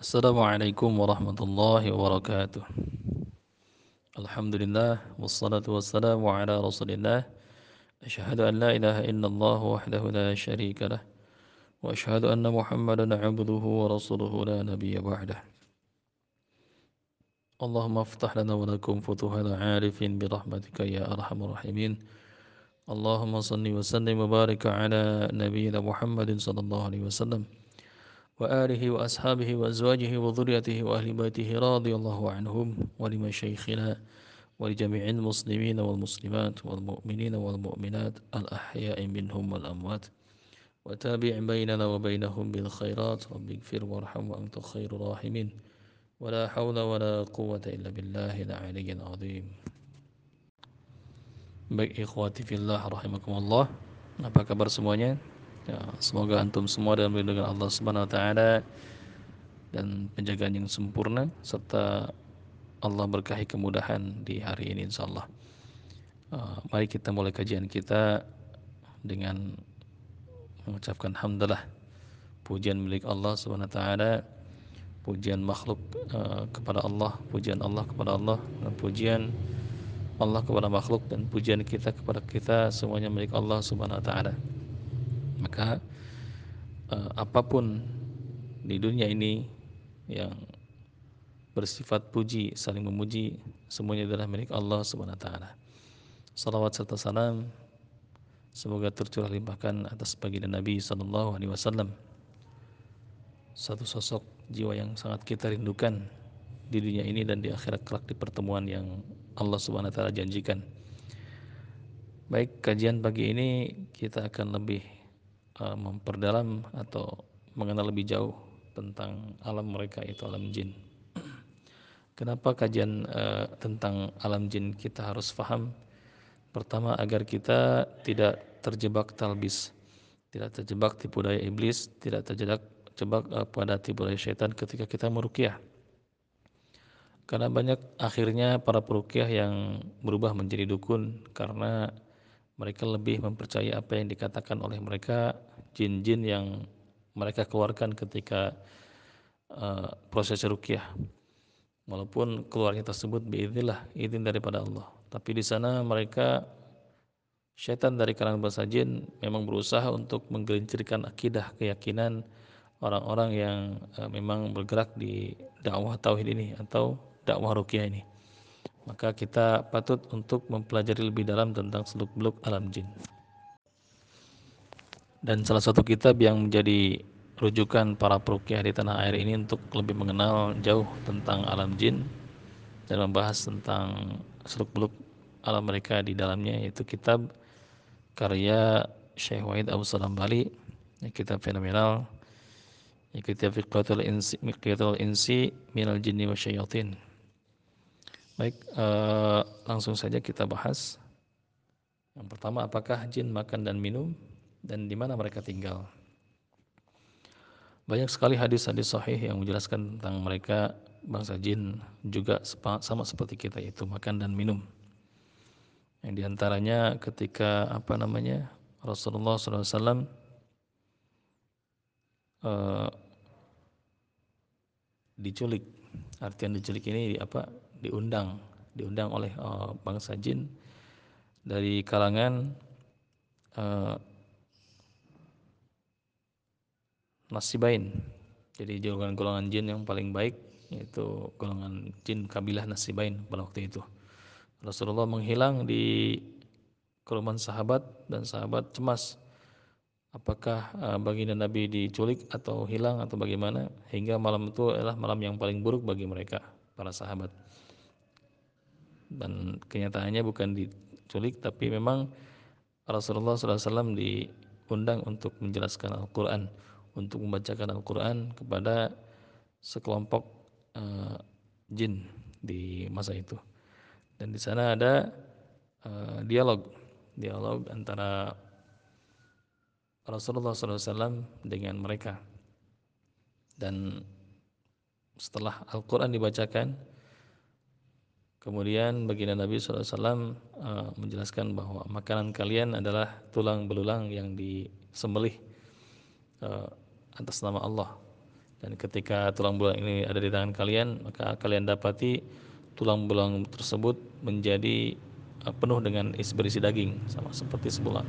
السلام عليكم ورحمة الله وبركاته. الحمد لله والصلاة والسلام على رسول الله. أشهد أن لا إله إلا الله وحده لا شريك له وأشهد أن محمدا عبده ورسوله لا نبي بعده. اللهم افتح لنا ولكم فتوح العارفين برحمتك يا أرحم الراحمين. اللهم صل وسلم وبارك على نبينا محمد صلى الله عليه وسلم. وآله وأصحابه وأزواجه وذريته وأهل بيته رضي الله عنهم ولمشايخنا ولجميع المسلمين والمسلمات والمؤمنين والمؤمنات الأحياء منهم والأموات وتابع بيننا وبينهم بالخيرات. رب اغفر وارحم وأنت خير الراحمين. ولا حول ولا قوة إلا بالله العلي العظيم. Baik ikhwati fillah rahimakumullah. Apa kabar semuanya? Ya, semoga antum semua dalam lindungan Allah Subhanahu wa taala dan penjagaan yang sempurna serta Allah berkahi kemudahan di hari ini insyaallah. Uh, mari kita mulai kajian kita dengan mengucapkan hamdalah pujian milik Allah Subhanahu wa taala pujian makhluk uh, kepada Allah pujian Allah kepada Allah dan pujian Allah kepada makhluk dan pujian kita kepada kita semuanya milik Allah Subhanahu wa taala maka uh, apa pun di dunia ini yang bersifat puji saling memuji semuanya adalah milik Allah Subhanahu wa taala salawat serta salam semoga tercurah limpahkan atas baginda Nabi sallallahu alaihi wasallam satu sosok jiwa yang sangat kita rindukan di dunia ini dan di akhirat kelak di pertemuan yang Allah Subhanahu wa taala janjikan. Baik, kajian pagi ini kita akan lebih uh, memperdalam atau mengenal lebih jauh tentang alam mereka itu alam jin. Kenapa kajian uh, tentang alam jin kita harus faham? Pertama agar kita tidak terjebak talbis, tidak terjebak tipu daya iblis, tidak terjebak terjebak uh, pada tipu daya syaitan ketika kita meruqyah. Karena banyak akhirnya para peruqyah yang berubah menjadi dukun karena mereka lebih mempercayai apa yang dikatakan oleh mereka jin-jin yang mereka keluarkan ketika uh, proses rukyah. Walaupun keluarnya tersebut biiznillah izin daripada Allah. Tapi di sana mereka syaitan dari kalangan bangsa jin memang berusaha untuk menggelincirkan akidah keyakinan orang-orang yang uh, memang bergerak di dakwah tauhid ini atau dakwah rukyah ini. Maka kita patut untuk mempelajari lebih dalam tentang seluk-beluk alam jin dan salah satu kitab yang menjadi rujukan para perukiah di tanah air ini untuk lebih mengenal jauh tentang alam jin dan membahas tentang seluk-beluk alam mereka di dalamnya yaitu kitab karya Syekh Wahid Abu Salam Bali kitab fenomenal kitab Fiqhatul Insi Miqyatul Insi Minal Jinni wa Syayatin Baik, uh, langsung saja kita bahas. Yang pertama, apakah jin makan dan minum? Dan di mana mereka tinggal. Banyak sekali hadis-hadis sahih yang menjelaskan tentang mereka bangsa jin juga sama seperti kita yaitu makan dan minum. Yang di antaranya ketika apa namanya Rasulullah SAW uh, eh, diculik. Artian diculik ini apa? Diundang, diundang oleh uh, bangsa jin dari kalangan uh, nasibain. Jadi golongan-golongan jin yang paling baik yaitu golongan jin kabilah nasibain pada waktu itu. Rasulullah menghilang di kerumunan sahabat dan sahabat cemas. Apakah uh, baginda Nabi diculik atau hilang atau bagaimana? Hingga malam itu adalah malam yang paling buruk bagi mereka para sahabat. Dan kenyataannya bukan diculik tapi memang Rasulullah SAW diundang untuk menjelaskan Al-Quran untuk membacakan Al-Quran kepada sekelompok uh, jin di masa itu. Dan di sana ada uh, dialog, dialog antara Rasulullah SAW dengan mereka. Dan setelah Al-Quran dibacakan, kemudian baginda Nabi SAW uh, menjelaskan bahwa makanan kalian adalah tulang belulang yang disembelih uh, atas nama Allah. Dan ketika tulang belulang ini ada di tangan kalian maka kalian dapati tulang belulang tersebut menjadi uh, penuh dengan isi berisi daging sama seperti sebelah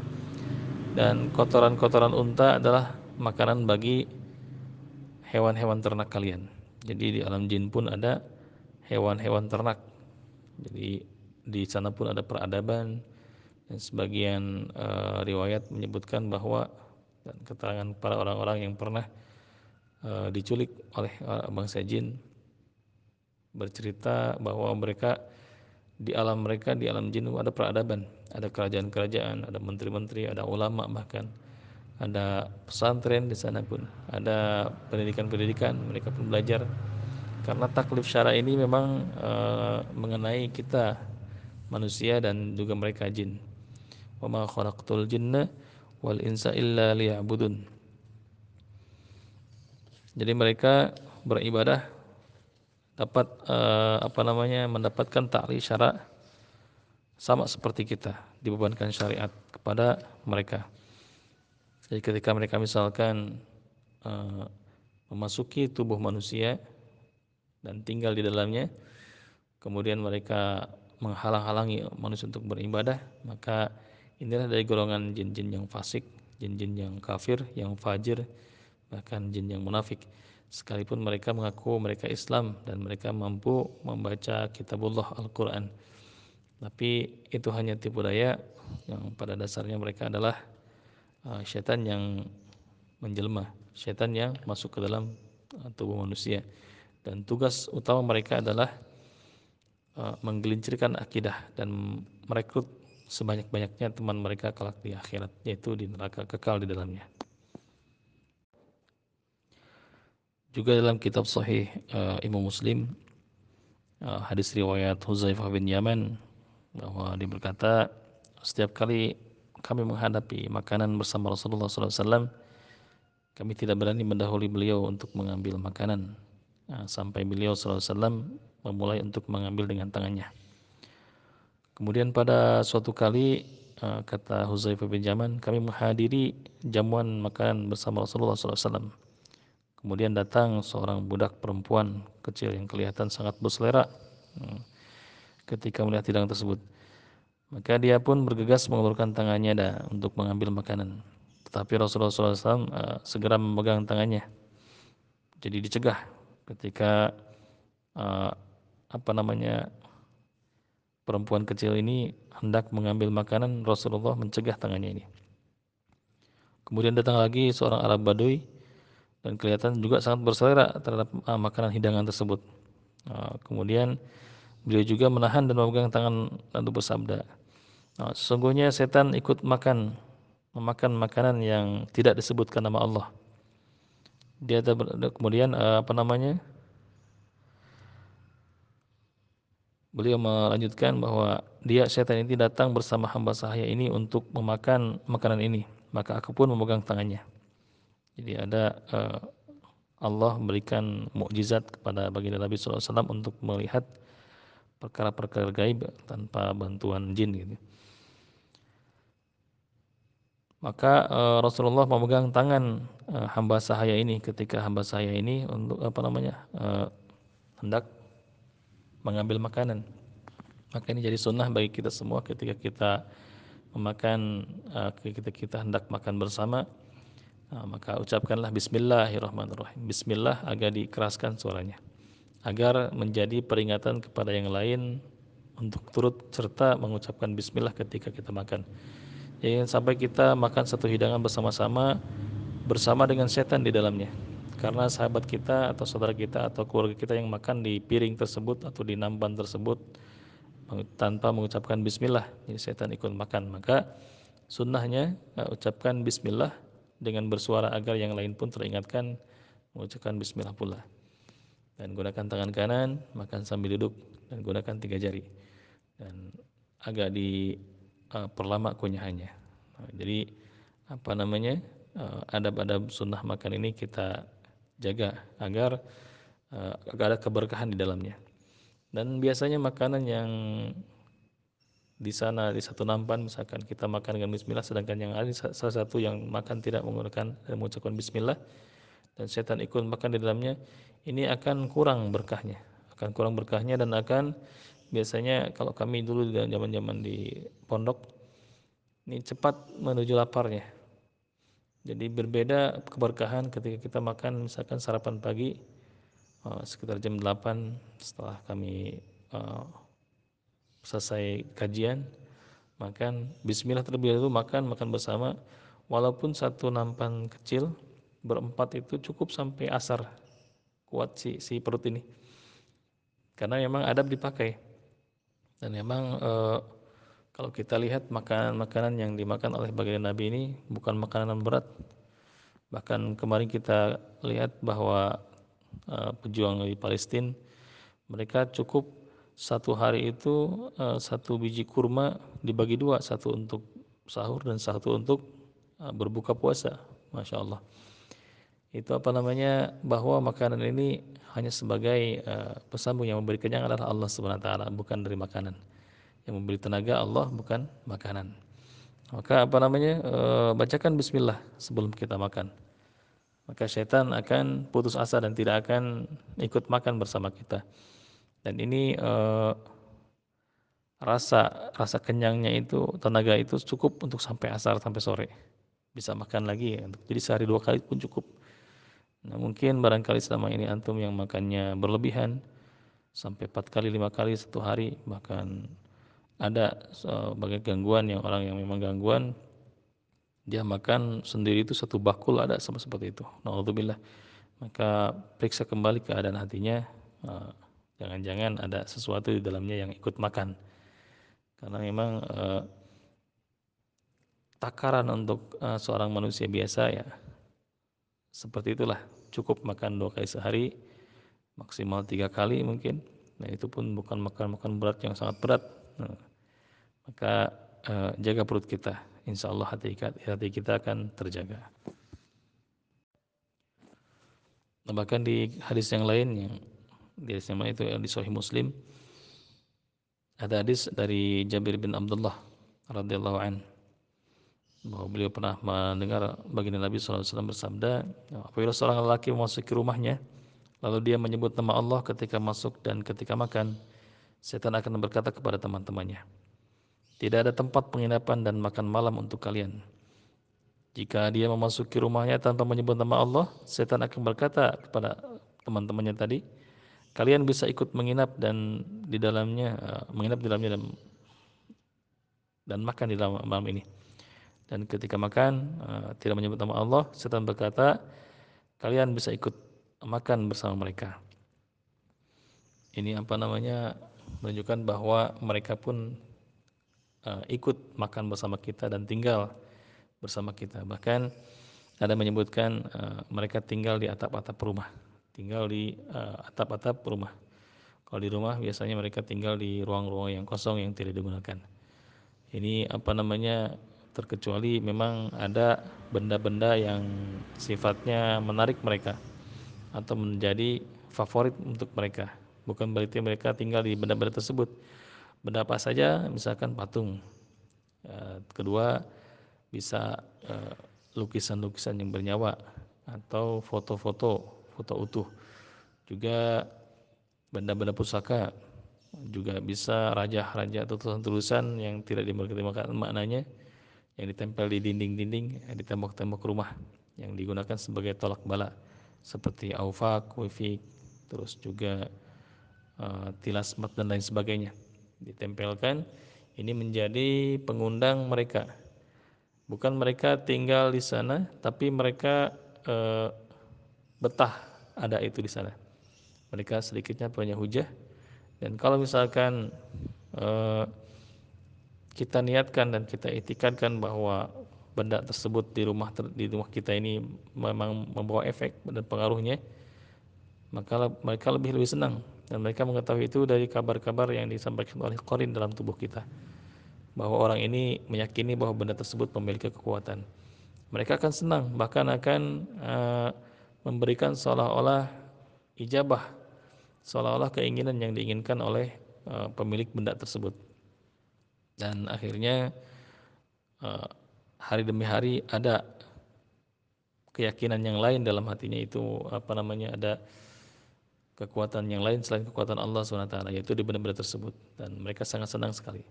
dan kotoran-kotoran unta adalah makanan bagi hewan-hewan ternak kalian. Jadi di alam jin pun ada hewan-hewan ternak. Jadi di sana pun ada peradaban. Dan sebagian uh, riwayat menyebutkan bahwa dan keterangan para orang-orang yang pernah uh, diculik oleh uh, bangsa jin bercerita bahwa mereka di alam mereka di alam jin ada peradaban, ada kerajaan-kerajaan, ada menteri-menteri, ada ulama bahkan ada pesantren di sana pun, ada pendidikan-pendidikan, mereka pun belajar. Karena taklif syara ini memang uh, mengenai kita manusia dan juga mereka jin. Wa ma khalaqtul jinna wal insa illa liya'budun. Jadi mereka beribadah dapat uh, apa namanya mendapatkan ta'li syara sama seperti kita dibebankan syariat kepada mereka. Jadi ketika mereka misalkan uh, memasuki tubuh manusia dan tinggal di dalamnya kemudian mereka menghalang-halangi manusia untuk beribadah maka Inilah dari golongan jin-jin yang fasik, jin-jin yang kafir, yang fajir, bahkan jin yang munafik. Sekalipun mereka mengaku mereka Islam dan mereka mampu membaca kitabullah Al-Quran. Tapi itu hanya tipu daya yang pada dasarnya mereka adalah uh, syaitan yang menjelma, syaitan yang masuk ke dalam uh, tubuh manusia. Dan tugas utama mereka adalah uh, menggelincirkan akidah dan merekrut sebanyak-banyaknya teman mereka kelak di akhirat yaitu di neraka kekal di dalamnya. Juga dalam kitab sahih uh, Imam Muslim uh, hadis riwayat Huzaifah bin Yaman bahwa dia berkata setiap kali kami menghadapi makanan bersama Rasulullah SAW kami tidak berani mendahului beliau untuk mengambil makanan uh, sampai beliau SAW memulai untuk mengambil dengan tangannya. Kemudian pada suatu kali uh, kata Huzaifah bin Jaman, kami menghadiri jamuan makanan bersama Rasulullah SAW. Kemudian datang seorang budak perempuan kecil yang kelihatan sangat berselera hmm, ketika melihat hidangan tersebut. Maka dia pun bergegas mengulurkan tangannya dah untuk mengambil makanan. Tetapi Rasulullah SAW eh, segera memegang tangannya. Jadi dicegah ketika uh, apa namanya perempuan kecil ini hendak mengambil makanan, Rasulullah mencegah tangannya ini. Kemudian datang lagi seorang Arab Badui dan kelihatan juga sangat berselera terhadap uh, makanan hidangan tersebut. Uh, kemudian beliau juga menahan dan memegang tangan lalu bersabda, uh, sesungguhnya setan ikut makan memakan makanan yang tidak disebutkan nama Allah. Dia kemudian apa namanya? Beliau melanjutkan bahwa dia setan ini datang bersama hamba sahaya ini untuk memakan makanan ini. Maka aku pun memegang tangannya. Jadi ada uh, Allah berikan mukjizat kepada baginda Nabi SAW untuk melihat perkara-perkara gaib tanpa bantuan jin gitu. Maka uh, Rasulullah memegang tangan uh, hamba sahaya ini ketika hamba sahaya ini untuk apa namanya uh, hendak mengambil makanan. Maka ini jadi sunnah bagi kita semua ketika kita memakan, uh, ketika kita hendak makan bersama, uh, maka ucapkanlah Bismillahirrahmanirrahim. Bismillah agak dikeraskan suaranya, agar menjadi peringatan kepada yang lain untuk turut serta mengucapkan Bismillah ketika kita makan. Jangan sampai kita makan satu hidangan bersama-sama bersama dengan setan di dalamnya karena sahabat kita atau saudara kita atau keluarga kita yang makan di piring tersebut atau di nampan tersebut tanpa mengucapkan bismillah jadi setan ikut makan. Maka sunnahnya uh, ucapkan bismillah dengan bersuara agar yang lain pun teringatkan mengucapkan bismillah pula. Dan gunakan tangan kanan makan sambil duduk dan gunakan tiga jari. Dan agak di uh, perlama kunyahannya. Jadi apa namanya uh, adab-adab sunnah makan ini kita jaga agar uh, agar ada keberkahan di dalamnya. Dan biasanya makanan yang di sana di satu nampan misalkan kita makan dengan bismillah sedangkan yang ada salah satu yang makan tidak menggunakan dan mengucapkan bismillah dan setan ikut makan di dalamnya ini akan kurang berkahnya akan kurang berkahnya dan akan biasanya kalau kami dulu di zaman-zaman di pondok ini cepat menuju laparnya jadi berbeda keberkahan ketika kita makan misalkan sarapan pagi uh, sekitar jam 8 setelah kami uh, selesai kajian makan. Bismillah terlebih dahulu makan makan bersama. Walaupun satu nampan kecil berempat itu cukup sampai asar kuat si si perut ini. Karena memang adab dipakai. Dan memang e, kalau kita lihat makanan-makanan yang dimakan oleh baginda Nabi ini bukan makanan berat. Bahkan kemarin kita lihat bahwa e, pejuang di Palestina mereka cukup satu hari itu e, satu biji kurma dibagi dua satu untuk sahur dan satu untuk e, berbuka puasa masya Allah. Itu apa namanya? Bahwa makanan ini hanya sebagai uh, pesambung yang memberi kenyang adalah Allah Subhanahu wa taala bukan dari makanan. Yang memberi tenaga Allah bukan makanan. Maka apa namanya? Uh, bacakan bismillah sebelum kita makan. Maka syaitan akan putus asa dan tidak akan ikut makan bersama kita. Dan ini uh, rasa rasa kenyangnya itu tenaga itu cukup untuk sampai asar sampai sore. Bisa makan lagi. Jadi sehari dua kali pun cukup Nah, mungkin barangkali selama ini antum yang makannya berlebihan sampai empat kali lima kali satu hari bahkan ada sebagai gangguan yang orang yang memang gangguan dia makan sendiri itu satu bakul ada sama seperti itu. Nauzubillah. Maka periksa kembali keadaan hatinya. Eh, jangan-jangan ada sesuatu di dalamnya yang ikut makan. Karena memang uh, takaran untuk seorang manusia biasa ya seperti itulah cukup makan dua kali sehari maksimal tiga kali mungkin nah itu pun bukan makan makan berat yang sangat berat nah, maka uh, jaga perut kita. Insya Allah hati kita, hati kita akan terjaga. Nah, bahkan di hadis yang lain yang di hadis yang lain itu yang di Sahih Muslim ada hadis dari Jabir bin Abdullah radhiyallahu anhu bahwa beliau pernah mendengar baginda Nabi SAW bersabda, apabila seorang lelaki memasuki rumahnya, lalu dia menyebut nama Allah ketika masuk dan ketika makan, setan akan berkata kepada teman-temannya, tidak ada tempat penginapan dan makan malam untuk kalian. Jika dia memasuki rumahnya tanpa menyebut nama Allah, setan akan berkata kepada teman-temannya tadi, kalian bisa ikut menginap dan di dalamnya, uh, menginap di dalamnya dan, dan makan di dalam malam ini dan ketika makan uh, tidak menyebut nama Allah setan berkata kalian bisa ikut makan bersama mereka ini apa namanya menunjukkan bahwa mereka pun uh, ikut makan bersama kita dan tinggal bersama kita bahkan ada menyebutkan uh, mereka tinggal di atap-atap rumah tinggal di atap-atap uh, rumah kalau di rumah biasanya mereka tinggal di ruang-ruang yang kosong yang tidak digunakan ini apa namanya terkecuali memang ada benda-benda yang sifatnya menarik mereka atau menjadi favorit untuk mereka. Bukan berarti mereka tinggal di benda-benda tersebut. Benda apa saja, misalkan patung. Eh, kedua, bisa eh, lukisan-lukisan yang bernyawa atau foto-foto, foto utuh. Juga benda-benda pusaka, juga bisa raja-raja atau tulisan-tulisan yang tidak dimengerti maknanya yang ditempel di dinding-dinding, di tembok-tembok rumah yang digunakan sebagai tolak bala seperti aufak, wifik, terus juga uh, tilas mat dan lain sebagainya ditempelkan ini menjadi pengundang mereka. Bukan mereka tinggal di sana tapi mereka uh, betah ada itu di sana. Mereka sedikitnya punya hujah. Dan kalau misalkan uh, kita niatkan dan kita itikadkan bahwa benda tersebut di rumah di rumah kita ini memang membawa efek dan pengaruhnya maka mereka lebih lebih senang dan mereka mengetahui itu dari kabar-kabar yang disampaikan oleh korin dalam tubuh kita. Bahwa orang ini meyakini bahwa benda tersebut memiliki kekuatan. Mereka akan senang bahkan akan uh, memberikan seolah-olah ijabah. Seolah-olah keinginan yang diinginkan oleh uh, pemilik benda tersebut. Dan akhirnya uh, hari demi hari ada keyakinan yang lain dalam hatinya itu apa namanya ada kekuatan yang lain selain kekuatan Allah SWT yaitu di benda-benda tersebut. Dan mereka sangat senang sekali.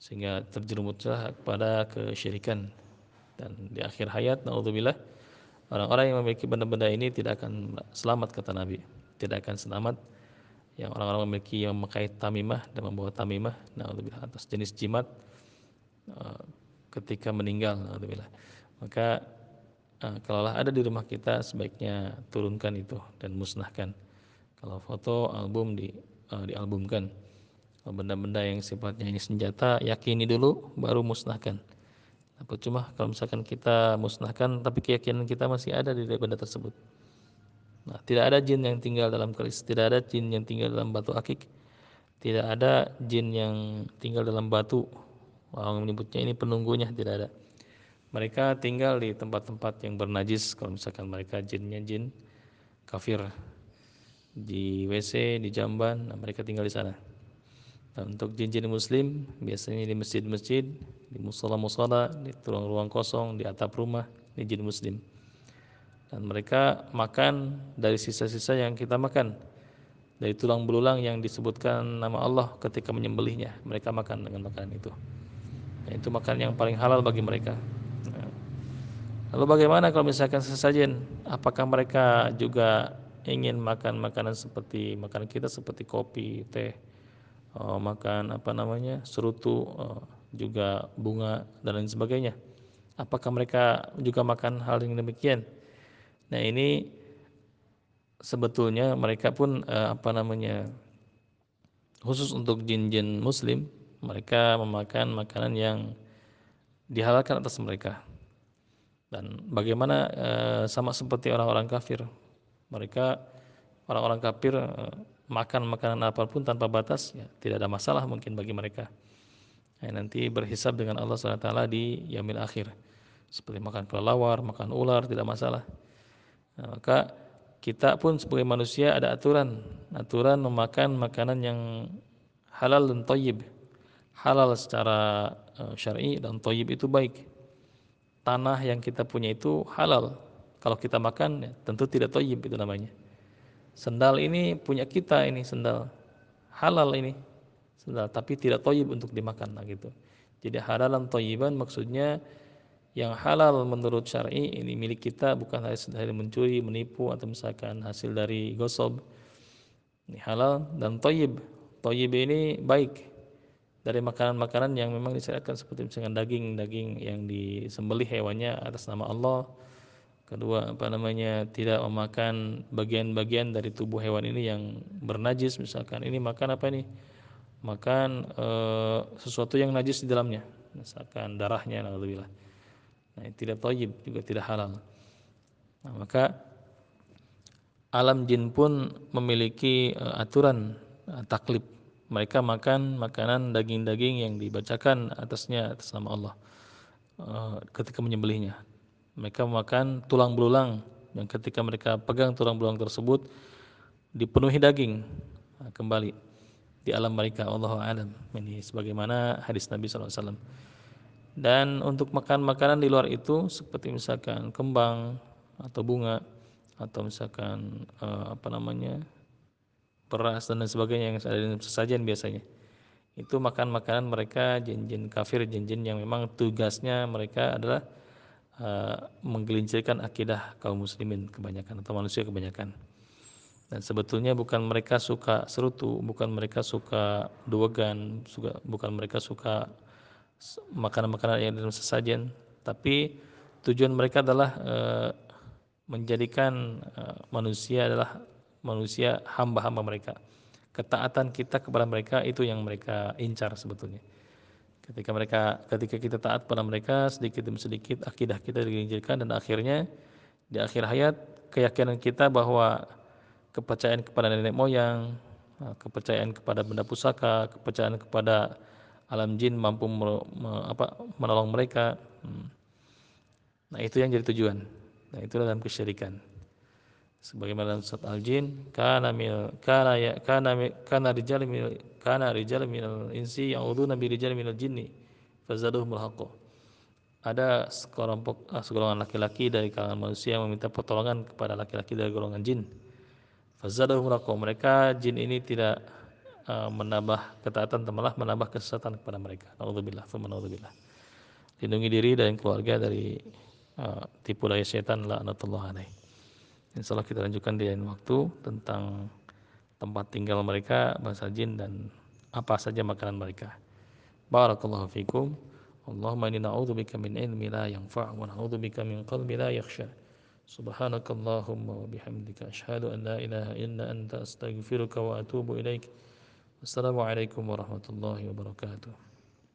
Sehingga terjerumuslah kepada kesyirikan. Dan di akhir hayat naudzubillah orang-orang yang memiliki benda-benda ini tidak akan selamat kata Nabi. Tidak akan selamat yang orang-orang memiliki yang memakai tamimah dan membawa tamimah naudzubillah atas jenis jimat uh, ketika meninggal naudzubillah. Maka uh, kalaulah ada di rumah kita sebaiknya turunkan itu dan musnahkan kalau foto album di uh, dialbumkan. Benda-benda yang sifatnya ini senjata yakini dulu baru musnahkan. Apa cuma kalau misalkan kita musnahkan tapi keyakinan kita masih ada di benda tersebut. Nah tidak ada jin yang tinggal dalam keris tidak ada jin yang tinggal dalam batu akik. Tidak ada jin yang tinggal dalam batu. Orang menyebutnya ini penunggunya tidak ada. Mereka tinggal di tempat-tempat yang bernajis. Kalau misalkan mereka jinnya jin kafir di WC, di jamban, nah mereka tinggal di sana. Dan untuk jin-jin muslim biasanya di masjid-masjid, di musola-musola, di ruang-ruang kosong, di atap rumah, di jin muslim. Dan mereka makan dari sisa-sisa yang kita makan. Dari tulang belulang yang disebutkan nama Allah ketika menyembelihnya, mereka makan dengan makanan itu. Nah, itu makanan yang paling halal bagi mereka. Nah, lalu bagaimana kalau misalkan sesajen? Apakah mereka juga ingin makan makanan seperti makanan kita seperti kopi, teh, uh, makan apa namanya serutu, uh, juga bunga dan lain sebagainya. Apakah mereka juga makan hal yang demikian? Nah ini sebetulnya mereka pun uh, apa namanya khusus untuk jin-jin Muslim mereka memakan makanan yang dihalalkan atas mereka. Dan bagaimana sama seperti orang-orang kafir, mereka orang-orang kafir eh, makan makanan apa pun tanpa batas ya tidak ada masalah mungkin bagi mereka. Ya, nanti berhisab dengan Allah swt di yamil akhir. Seperti makan kelelawar makan ular tidak masalah. Nah, maka kita pun sebagai manusia ada aturan. Aturan memakan makanan yang halal dan toyib halal secara uh, syar'i dan toyib itu baik. Tanah yang kita punya itu halal kalau kita makan ya, tentu tidak toyib itu namanya. Sendal ini punya kita ini sendal halal ini sendal tapi tidak toyib untuk dimakan nah gitu. Jadi halalan toyiban maksudnya yang halal menurut syar'i ini milik kita bukan hasil dari mencuri, menipu atau misalkan hasil dari gosob. Ini halal dan toyib. Toyib ini baik dari makanan-makanan yang memang disyariatkan seperti misalkan daging-daging yang disembelih hewannya atas nama Allah kedua apa namanya tidak memakan bagian-bagian dari tubuh hewan ini yang bernajis. Misalkan ini makan apa ini? Makan e, sesuatu yang najis di dalamnya. Misalkan darahnya alhamdulillah nah tidak toyib juga tidak halal. Nah, maka alam jin pun memiliki e, aturan e, taklib. Mereka makan makanan daging-daging yang dibacakan atasnya atas nama Allah ketika menyembelihnya mereka memakan tulang belulang. Yang ketika mereka pegang tulang belulang tersebut dipenuhi daging nah, kembali di alam mereka. Allah alam. Ini sebagaimana hadis Nabi SAW dan untuk makan makanan di luar itu seperti misalkan kembang atau bunga atau misalkan uh, apa namanya beras dan sebagainya yang ada di sesajen biasanya. Itu makan makanan mereka jin-jin kafir jin-jin yang memang tugasnya mereka adalah menggelincirkan akidah kaum muslimin kebanyakan atau manusia kebanyakan. Dan sebetulnya bukan mereka suka serutu, bukan mereka suka duwegan, suka, bukan mereka suka makanan-makanan yang dalam sesajen, tapi tujuan mereka adalah uh, menjadikan uh, manusia adalah manusia hamba-hamba mereka. Ketaatan kita kepada mereka itu yang mereka incar sebetulnya. Ketika mereka ketika kita taat pada mereka sedikit demi sedikit akidah kita digelincirkan dan akhirnya di akhir hayat keyakinan kita bahwa kepercayaan kepada nenek moyang, kepercayaan kepada benda pusaka, kepercayaan kepada alam jin mampu apa, menolong mereka. Hmm. Nah, itu yang jadi tujuan. Nah, itu dalam kesyirikan sebagaimana surat Al-Jin kana mil kana ya kana kana rijal mil kana rijal minal insi ya'uduna bi rijal minal jinni fazaduhumul haqqa ada sekelompok uh, segolongan laki-laki dari kalangan manusia yang meminta pertolongan kepada laki-laki dari golongan jin. Fazadahum mereka jin ini tidak uh, menambah ketaatan malah menambah kesesatan kepada mereka. Nauzubillah, naudzubillah. Lindungi diri dan keluarga dari uh, tipu daya setan laknatullah Insya Allah kita lanjutkan di lain waktu tentang tempat tinggal mereka, bahasa jin dan apa saja makanan mereka. Barakallahu fikum. Allahumma inna na'udzubika min ilmi la yanfa' wa na'udzubika min qalbi la yakhsha. Subhanakallahumma wa bihamdika asyhadu an la ilaha illa anta astaghfiruka wa atubu ilaik. Assalamualaikum warahmatullahi wabarakatuh.